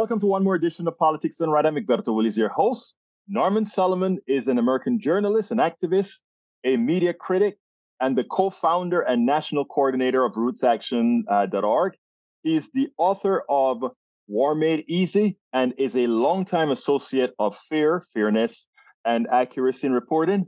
Welcome to one more edition of Politics Done Right. I'm Egberto Willies, your host. Norman Solomon is an American journalist, an activist, a media critic, and the co-founder and national coordinator of RootsAction.org. He's the author of War Made Easy and is a longtime associate of FAIR, Fairness, and Accuracy in Reporting.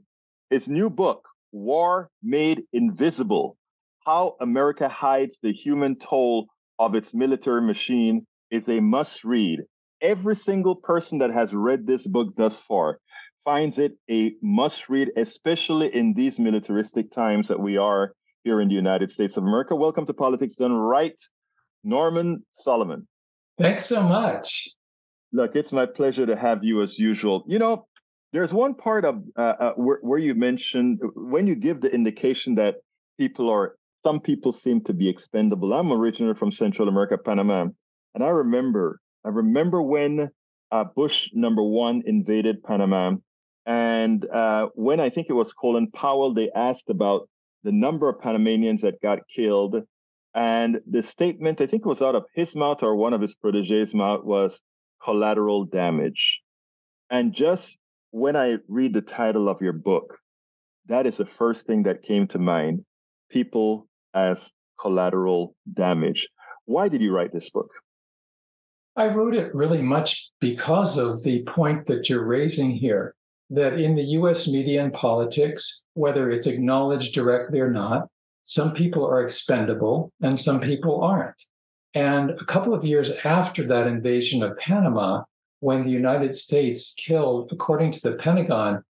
His new book, War Made Invisible How America Hides the Human Toll of Its Military Machine, is a must read. Every single person that has read this book thus far finds it a must read, especially in these militaristic times that we are here in the United States of America. Welcome to Politics Done Right, Norman Solomon. Thanks so much. Look, it's my pleasure to have you as usual. You know, there's one part of uh, uh, where, where you mentioned when you give the indication that people are, some people seem to be expendable. I'm originally from Central America, Panama. And I remember, I remember when uh, Bush number one invaded Panama. And uh, when I think it was Colin Powell, they asked about the number of Panamanians that got killed. And the statement, I think it was out of his mouth or one of his proteges' mouth, was collateral damage. And just when I read the title of your book, that is the first thing that came to mind people as collateral damage. Why did you write this book? I wrote it really much because of the point that you're raising here that in the US media and politics, whether it's acknowledged directly or not, some people are expendable and some people aren't. And a couple of years after that invasion of Panama, when the United States killed, according to the Pentagon,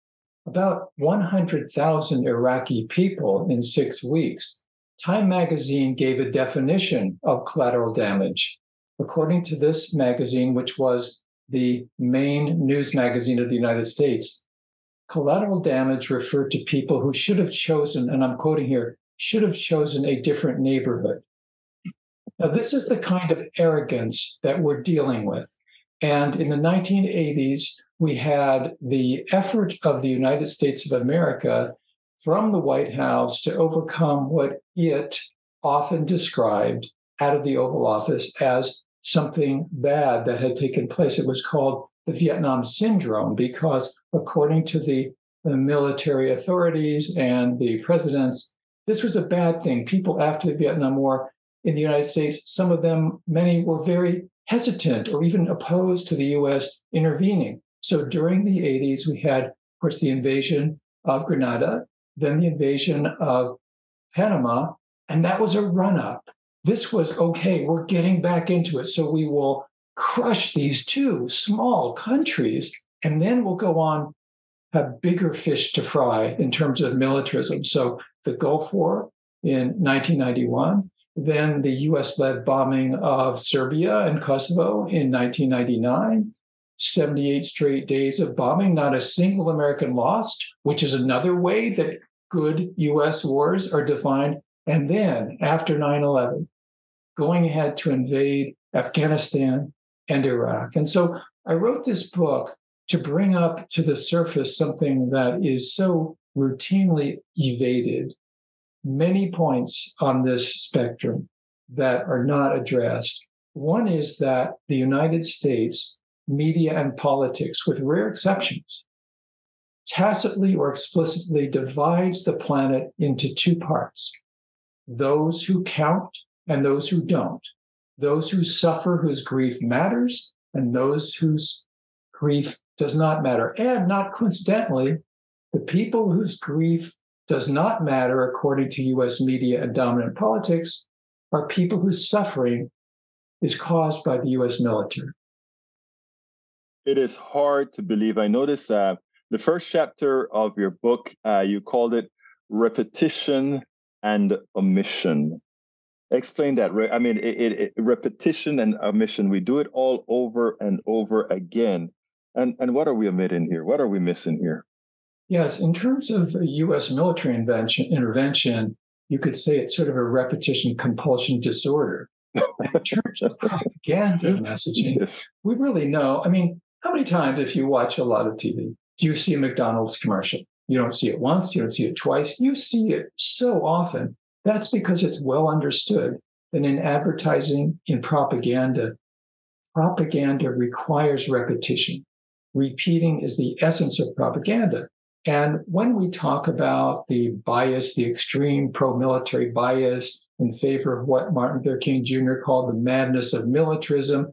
about 100,000 Iraqi people in six weeks, Time magazine gave a definition of collateral damage. According to this magazine, which was the main news magazine of the United States, collateral damage referred to people who should have chosen, and I'm quoting here, should have chosen a different neighborhood. Now, this is the kind of arrogance that we're dealing with. And in the 1980s, we had the effort of the United States of America from the White House to overcome what it often described out of the Oval Office as something bad that had taken place. It was called the Vietnam Syndrome because, according to the, the military authorities and the presidents, this was a bad thing. People after the Vietnam War in the United States, some of them, many were very hesitant or even opposed to the US intervening. So during the 80s, we had, of course, the invasion of Grenada, then the invasion of Panama, and that was a run up. This was okay, we're getting back into it. So we will crush these two small countries, and then we'll go on have bigger fish to fry in terms of militarism. So the Gulf War in 1991, then the US led bombing of Serbia and Kosovo in 1999, 78 straight days of bombing, not a single American lost, which is another way that good US wars are defined. And then after 9 11, going ahead to invade Afghanistan and Iraq. And so I wrote this book to bring up to the surface something that is so routinely evaded, many points on this spectrum that are not addressed. One is that the United States media and politics, with rare exceptions, tacitly or explicitly divides the planet into two parts those who count and those who don't, those who suffer, whose grief matters, and those whose grief does not matter. And not coincidentally, the people whose grief does not matter, according to US media and dominant politics, are people whose suffering is caused by the US military. It is hard to believe. I noticed uh, the first chapter of your book, uh, you called it Repetition and Omission. Explain that. I mean, it, it, it, repetition and omission. We do it all over and over again. And and what are we omitting here? What are we missing here? Yes, in terms of the U.S. military intervention, you could say it's sort of a repetition compulsion disorder. in terms of propaganda messaging, yes. we really know. I mean, how many times, if you watch a lot of TV, do you see a McDonald's commercial? You don't see it once, you don't see it twice. You see it so often. That's because it's well understood that in advertising, in propaganda, propaganda requires repetition. Repeating is the essence of propaganda. And when we talk about the bias, the extreme pro military bias in favor of what Martin Luther King Jr. called the madness of militarism,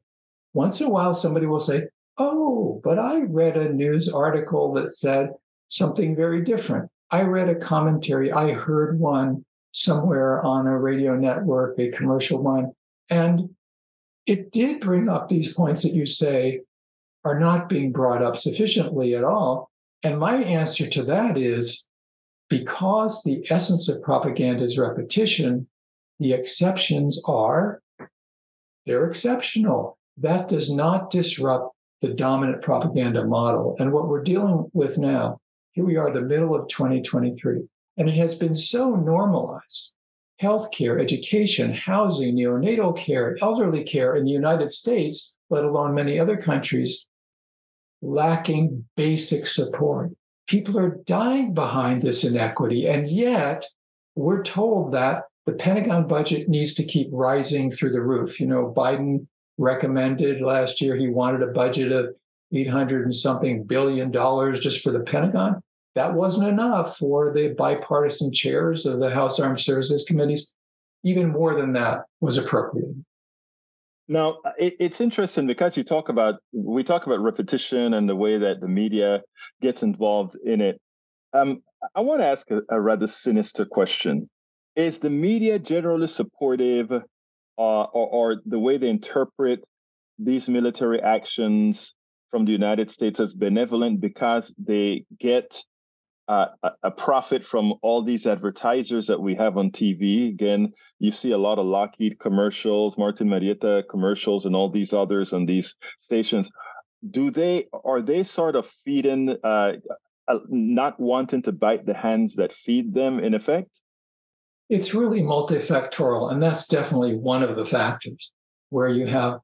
once in a while somebody will say, Oh, but I read a news article that said something very different. I read a commentary, I heard one somewhere on a radio network, a commercial one, and it did bring up these points that you say are not being brought up sufficiently at all. And my answer to that is because the essence of propaganda is repetition, the exceptions are they're exceptional. That does not disrupt the dominant propaganda model. And what we're dealing with now, here we are, the middle of 2023, and it has been so normalized. Healthcare, education, housing, neonatal care, elderly care in the United States, let alone many other countries, lacking basic support. People are dying behind this inequity. And yet, we're told that the Pentagon budget needs to keep rising through the roof. You know, Biden recommended last year he wanted a budget of 800 and something billion dollars just for the Pentagon. That wasn't enough for the bipartisan chairs of the House Armed Services Committees. Even more than that was appropriated. Now, it, it's interesting because you talk about, we talk about repetition and the way that the media gets involved in it. Um, I want to ask a, a, rather sinister question. Is the media generally supportive uh, or, or the way they interpret these military actions from the United States as benevolent because they get uh, a profit from all these advertisers that we have on TV. Again, you see a lot of Lockheed commercials, Martin Marietta commercials, and all these others on these stations. Do they are they sort of feeding, uh, uh, not wanting to bite the hands that feed them? In effect, it's really multifactorial, and that's definitely one of the factors where you have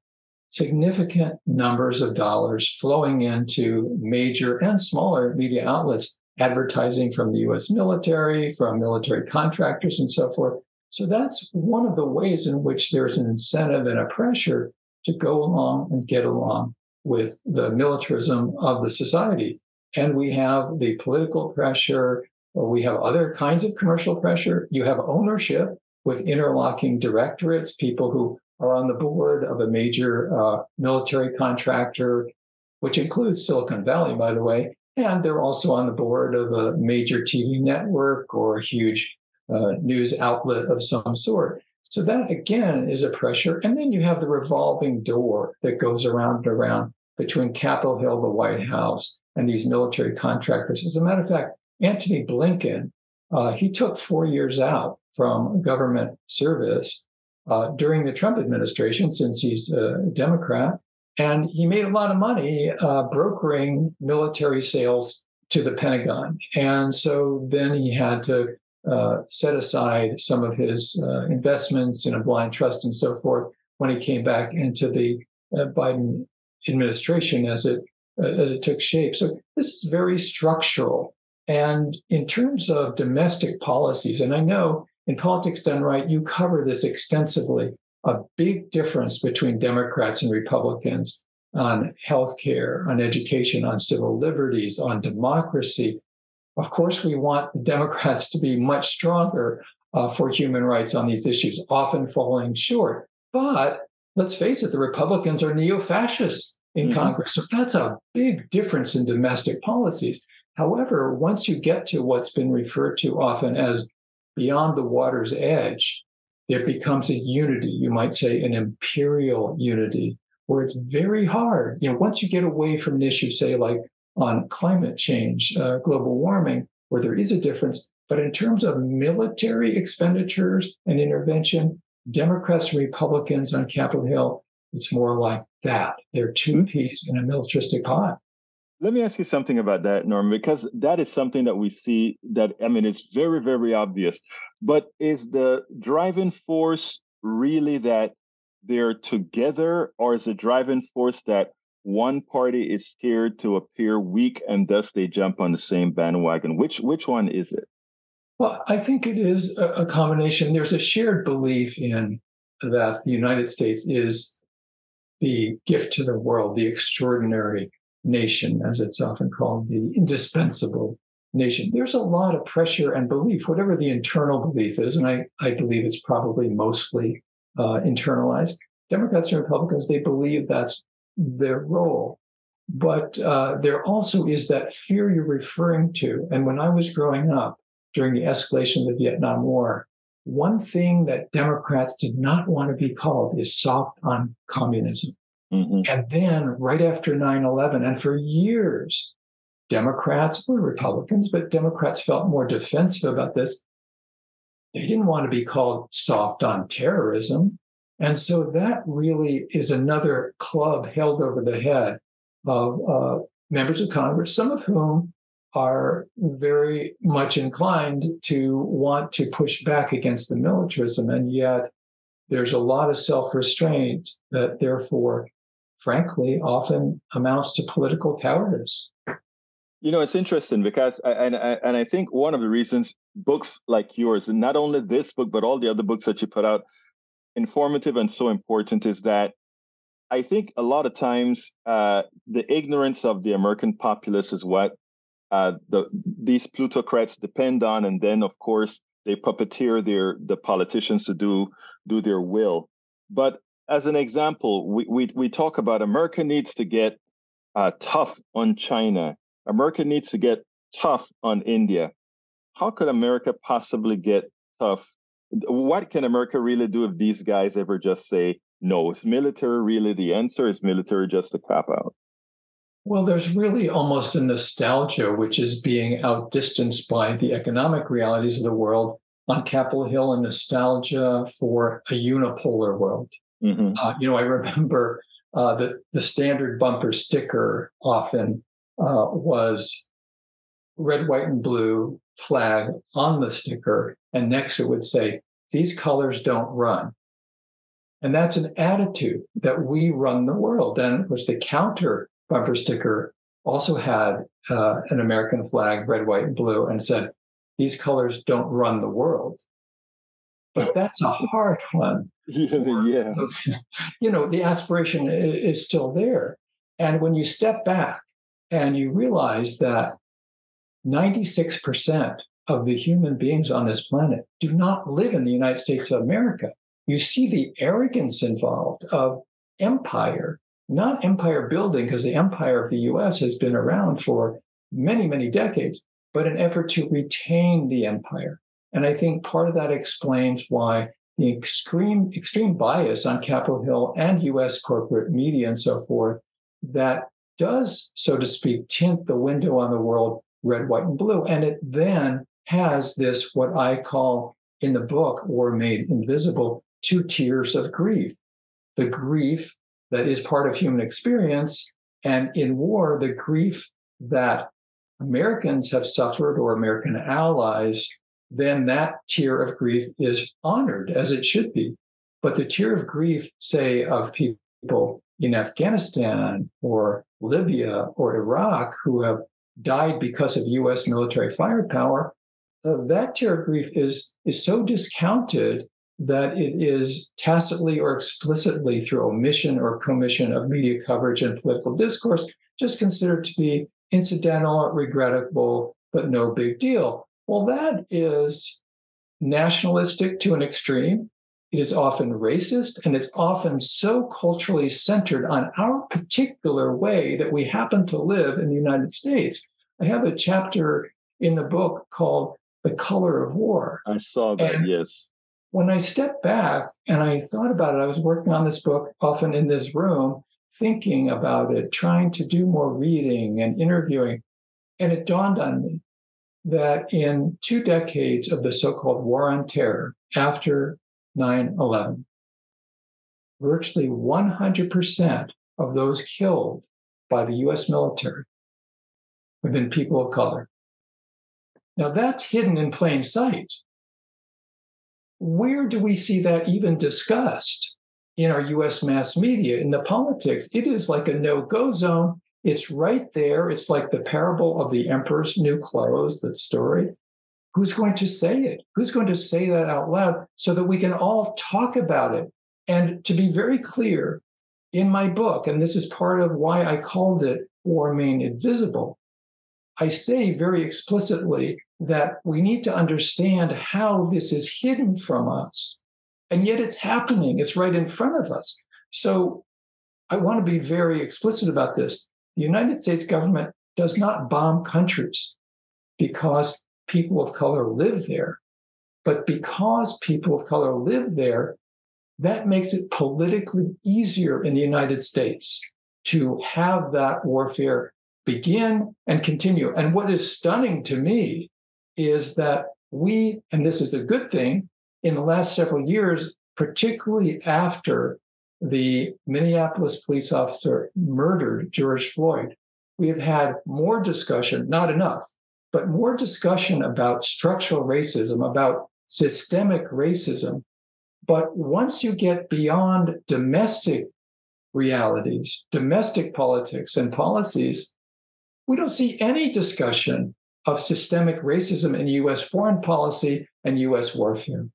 significant numbers of dollars flowing into major and smaller media outlets advertising from the US military, from military contractors, and so forth. So that's one of the ways in which there's an incentive and a pressure to go along and get along with the militarism of the society. And we have the political pressure, we have other kinds of commercial pressure. You have ownership with interlocking directorates, people who are on the board of a major uh, military contractor, which includes Silicon Valley, by the way, and they're also on the board of a major TV network or a huge uh, news outlet of some sort. So that again is a pressure. And then you have the revolving door that goes around and around between Capitol Hill, the White House, and these military contractors. As a matter of fact, Antony Blinken, uh, he took four years out from government service uh, during the Trump administration, since he's a Democrat. And he made a lot of money uh, brokering military sales to the Pentagon. And so then he had to uh, set aside some of his uh, investments in a blind trust and so forth when he came back into the uh, Biden administration as it uh, as it took shape. So this is very structural. And in terms of domestic policies, and I know in politics done right, you cover this extensively a big difference between Democrats and Republicans on healthcare, on education, on civil liberties, on democracy. Of course, we want the Democrats to be much stronger uh, for human rights on these issues, often falling short. But let's face it, the Republicans are neo fascists in mm-hmm. Congress. So that's a big difference in domestic policies. However, once you get to what's been referred to often as beyond the water's edge, there becomes a unity, you might say an imperial unity, where it's very hard. You know, once you get away from an issue, say like on climate change, uh, global warming, where there is a difference, but in terms of military expenditures and intervention, Democrats and Republicans on Capitol Hill, it's more like that. They're two hmm. peas in a militaristic pot. Let me ask you something about that, Norm, because that is something that we see that, I mean, it's very, very obvious. But is the driving force really that they're together, or is the driving force that one party is scared to appear weak and thus they jump on the same bandwagon? Which which one is it? Well, I think it is a combination. There's a shared belief in that the United States is the gift to the world, the extraordinary nation, as it's often called, the indispensable nation. There's a lot of pressure and belief, whatever the internal belief is, and I, I believe it's probably mostly uh, internalized. Democrats and Republicans, they believe that's their role. But uh, there also is that fear you're referring to. And when I was growing up during the escalation of the Vietnam War, one thing that Democrats did not want to be called is soft on communism. Mm-hmm. And then right after 9 11, and for years, Democrats or Republicans, but Democrats felt more defensive about this. They didn't want to be called soft on terrorism. And so that really is another club held over the head of uh, members of Congress, some of whom are very much inclined to want to push back against the militarism. And yet there's a lot of self restraint that, therefore, frankly, often amounts to political cowardice. You know, it's interesting because, I, and, I, and I think one of the reasons books like yours, and not only this book, but all the other books that you put out, informative and so important is that I think a lot of times uh, the ignorance of the American populace is what uh, the these plutocrats depend on, and then of course they puppeteer their the politicians to do do their will. But as an example, we we, we talk about America needs to get uh, tough on China. America needs to get tough on India. How could America possibly get tough? What can America really do if these guys ever just say, no, is military really the answer? Is military just a cop out? Well, there's really almost a nostalgia which is being outdistanced by the economic realities of the world. On Capitol Hill, a nostalgia for a unipolar world. Mm-hmm. Uh, you know, I remember uh, the the standard bumper sticker often uh, was red, white, and blue flag on the sticker, and next it would say, "These colors don't run." And that's an attitude that we run the world. And of course, the counter bumper sticker also had uh, an American flag, red, white, and blue, and said, These colors don't run the world. But that's a hard one. yeah. You know, the aspiration is still there. And when you step back and you realize that 96% of the human beings on this planet do not live in the United States of America you see the arrogance involved of empire, not empire building, because the empire of the US has been around for many, many decades, but an effort to retain the empire. And I think part of that explains why the extreme extreme bias on Capitol Hill and US corporate media and so forth that does, so to speak, tint the window on the world red, white, and blue. And it then has this, what I call in the book, War Made Invisible, two tiers of grief the grief that is part of human experience, and in war, the grief that Americans have suffered or American allies, then that tier of grief is honored as it should be. But the tier of grief, say, of people in Afghanistan or Libya or Iraq who have died because of US military firepower, uh, that tier of grief is, is so discounted that it is tacitly or explicitly through omission or commission of media coverage and political discourse just considered to be incidental, regrettable, but no big deal. Well, that is nationalistic to an extreme. It is often racist, and it's often so culturally centered on our particular way that we happen to live in the United States. I have a chapter in the book called The Color of War. I saw that, and yes when I stepped back and I thought about it, I was working on this book often in this room, thinking about it, trying to do more reading and interviewing. And it dawned on me that in two decades of the so called war on terror after 9 11, virtually 100% of those killed by the US military have been people of color. Now that's hidden in plain sight where do we see that even discussed in our US mass media, in the politics? It is like a no go zone. It's right there. It's like the parable of the emperor's new clothes, that story. Who's going to say it? Who's going to say that out loud so that we can all talk about it? And to be very clear, in my book, and this is part of why I called it War Made Invisible, I say very explicitly that we need to understand how this is hidden from us. And yet it's happening, it's right in front of us. So I want to be very explicit about this. The United States government does not bomb countries because people of color live there. But because people of color live there, that makes it politically easier in the United States to have that warfare begin and continue. And what is stunning to me is that we, and this is a good thing, in the last several years, particularly after the Minneapolis police officer murdered George Floyd, we have had more discussion, not enough, but more discussion about structural racism, about systemic racism. But once you get beyond domestic realities, domestic politics and policies, we don't see any discussion of systemic racism in US foreign policy and US warfare.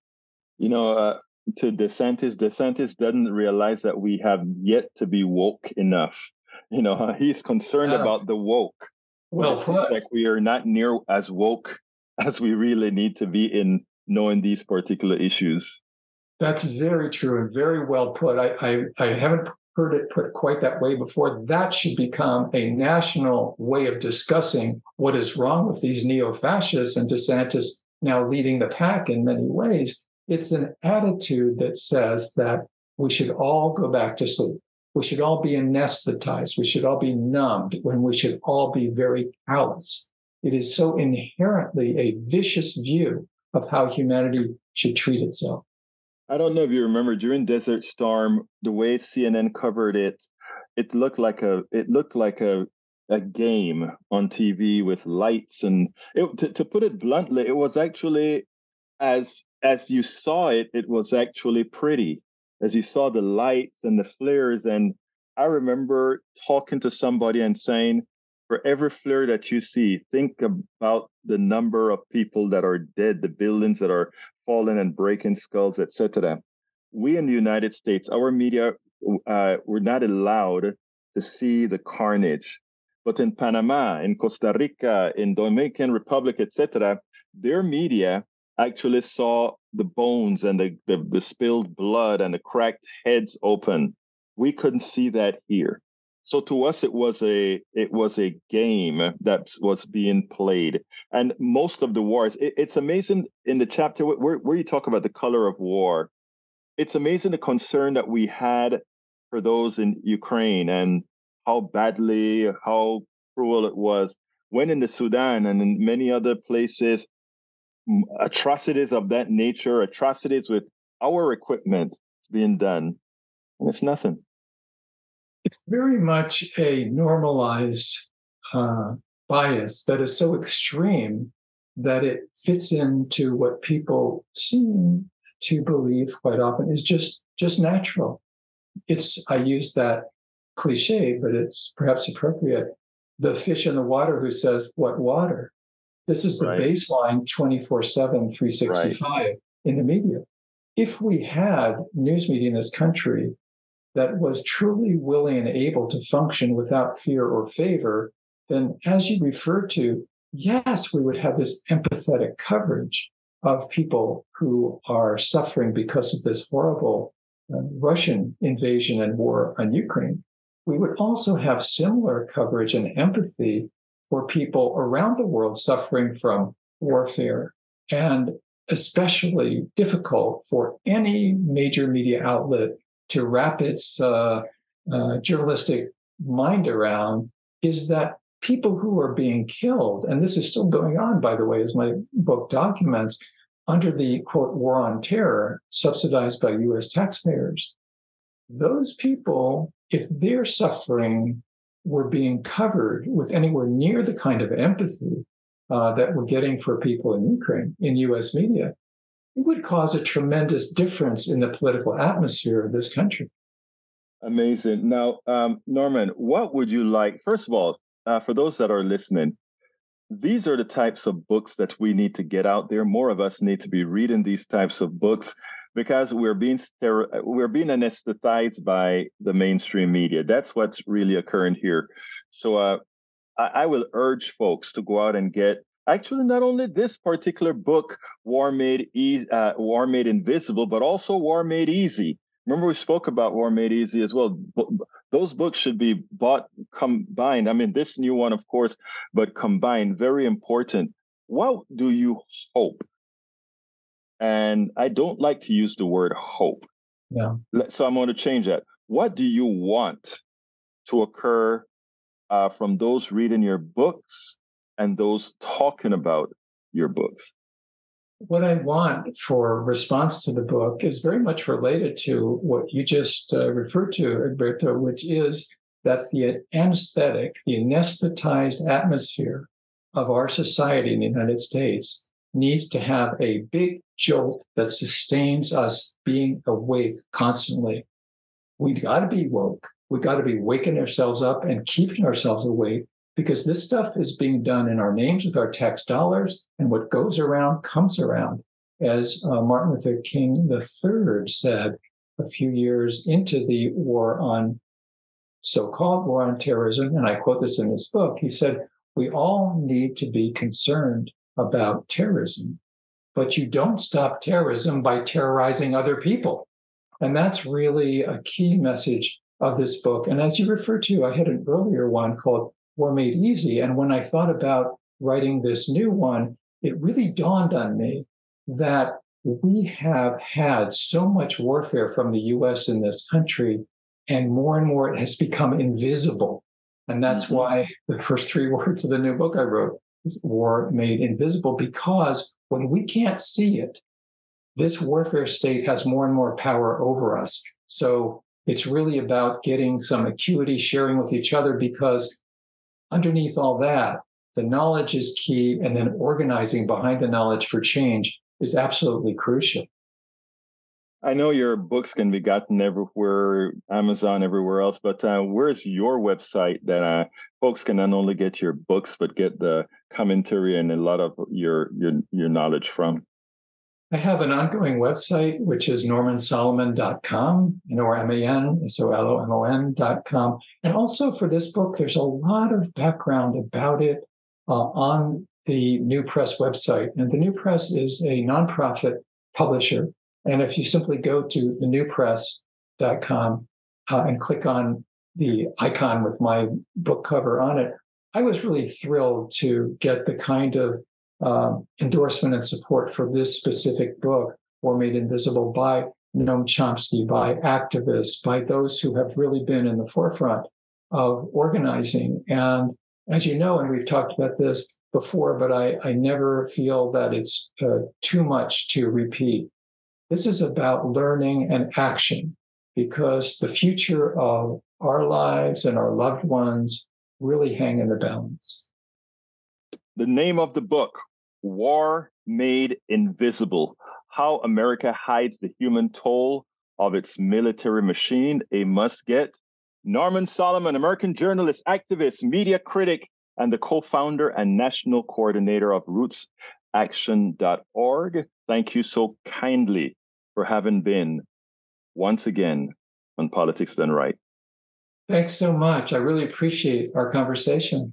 You know, uh, to DeSantis, DeSantis doesn't realize that we have yet to be woke enough. You know, he's concerned about the woke. Well put. Like we are not near as woke as we really need to be in knowing these particular issues. That's very true and very well put. I, I, I haven't heard it put quite that way before. That should become a national way of discussing what is wrong with these neo fascists and DeSantis now leading the pack in many ways. It's an attitude that says that we should all go back to sleep. We should all be anesthetized. We should all be numbed when we should all be very callous. It is so inherently a vicious view of how humanity should treat itself. I don't know if you remember during Desert Storm, the way CNN covered it, it looked like a it looked like a a game on TV with lights and it, to, to put it bluntly, it was actually as as you saw it, it was actually pretty. As you saw the lights and the flares, and I remember talking to somebody and saying, for every flare that you see, think about the number of people that are dead, the buildings that are falling and breaking skulls, etc. We in the United States, our media, uh, were not allowed to see the carnage. But in Panama, in Costa Rica, in Dominican Republic, etc., their media actually saw the bones and the, the, the spilled blood and the cracked heads open. We couldn't see that here. So to us, it was a it was a game that was being played, and most of the wars. It, it's amazing in the chapter where, where you talk about the color of war. It's amazing the concern that we had for those in Ukraine and how badly, how cruel it was. When in the Sudan and in many other places, atrocities of that nature, atrocities with our equipment being done, and it's nothing it's very much a normalized uh, bias that is so extreme that it fits into what people seem to believe quite often is just just natural. It's I use that cliche, but it's perhaps appropriate. The fish in the water who says, What water? This is the right. baseline 24 7, 365 right. in the media. If we had news media in this country that was truly willing and able to function without fear or favor, then as you referred to, yes, we would have this empathetic coverage of people who are suffering because of this horrible uh, Russian invasion and war on Ukraine. We would also have similar coverage and empathy for people around the world suffering from warfare and especially difficult for any major media outlet to wrap its uh, uh, journalistic mind around is that people who are being killed, and this is still going on, by the way, as my book documents, under the quote war on terror subsidized by US taxpayers, those people, if they're suffering were being covered with anywhere near the kind of empathy uh, that we're getting for people in Ukraine in US media, it would cause a tremendous difference in the political atmosphere of this country. Amazing. Now, um, Norman, what would you like? First of all, uh, for those that are listening, these are the types of books that we need to get out there. More of us need to be reading these types of books. Because we're being we're being anesthetized by the mainstream media. That's what's really occurring here. So uh, I, I will urge folks to go out and get actually not only this particular book, War Made e- uh, War Made Invisible, but also War Made Easy. Remember we spoke about War Made Easy as well. those books should be bought combined. I mean, this new one, of course, but combined. Very important. What do you hope? And I don't like to use the word hope. Yeah. So I'm going to change that. What do you want to occur uh, from those reading your books and those talking about your books? What I want for response to the book is very much related to what you just uh, referred to, Egberto, which is that the anesthetic, the anesthetized atmosphere of our society in the United States needs to have a big jolt that sustains us being awake constantly. We got to be woke. We got to be waking ourselves up and keeping ourselves awake because this stuff is being done in our names with our tax dollars, and what goes around comes around. As uh, Martin Luther King III said a few years into the war on so called war on terrorism, and I quote this in his book, he said, We all need to be concerned about terrorism, but you don't stop terrorism by terrorizing other people. And that's really a key message of this book. And as you referred to, I had an earlier one called War Made Easy. And when I thought about writing this new one, it really dawned on me that we have had so much warfare from the US in this country, and more and more it has become invisible. And that's mm-hmm. why the first three words of the new book I wrote War Made Invisible, because when we can't see it, this warfare state has more and more power over us. So it's really about getting some acuity, sharing with each other, because underneath all that, the knowledge is key, and then organizing behind the knowledge for change is absolutely crucial. I know your books can be gotten everywhere, Amazon, everywhere else, but uh, where's your website that uh, folks can not only get your books but get the commentary and a lot of your your your knowledge from? I have an ongoing website, which is normansolomon.com, N-O-R-M-A-N, S-O-L-O-M-O-N.com. And also for this book, there's a lot of background about it uh, on the New Press website. And the New Press is a nonprofit publisher. And if you simply go to thenewpress.com uh, and click on the icon with my book cover on it, I was really thrilled to get the kind of uh, endorsement and support for this specific book War Made Invisible by Noam Chomsky, by activists, by those who have really been in the forefront of organizing. And as you know, and we've talked about this before, but I, I never feel that it's uh, too much to repeat. This is about learning and action because the future of our lives and our loved ones really hang in the balance. The name of the book, War Made Invisible How America Hides the Human Toll of Its Military Machine, a must get. Norman Solomon, American journalist, activist, media critic, and the co founder and national coordinator of rootsaction.org. Thank you so kindly for having been once again on Politics Done Right. Thanks so much. I really appreciate our conversation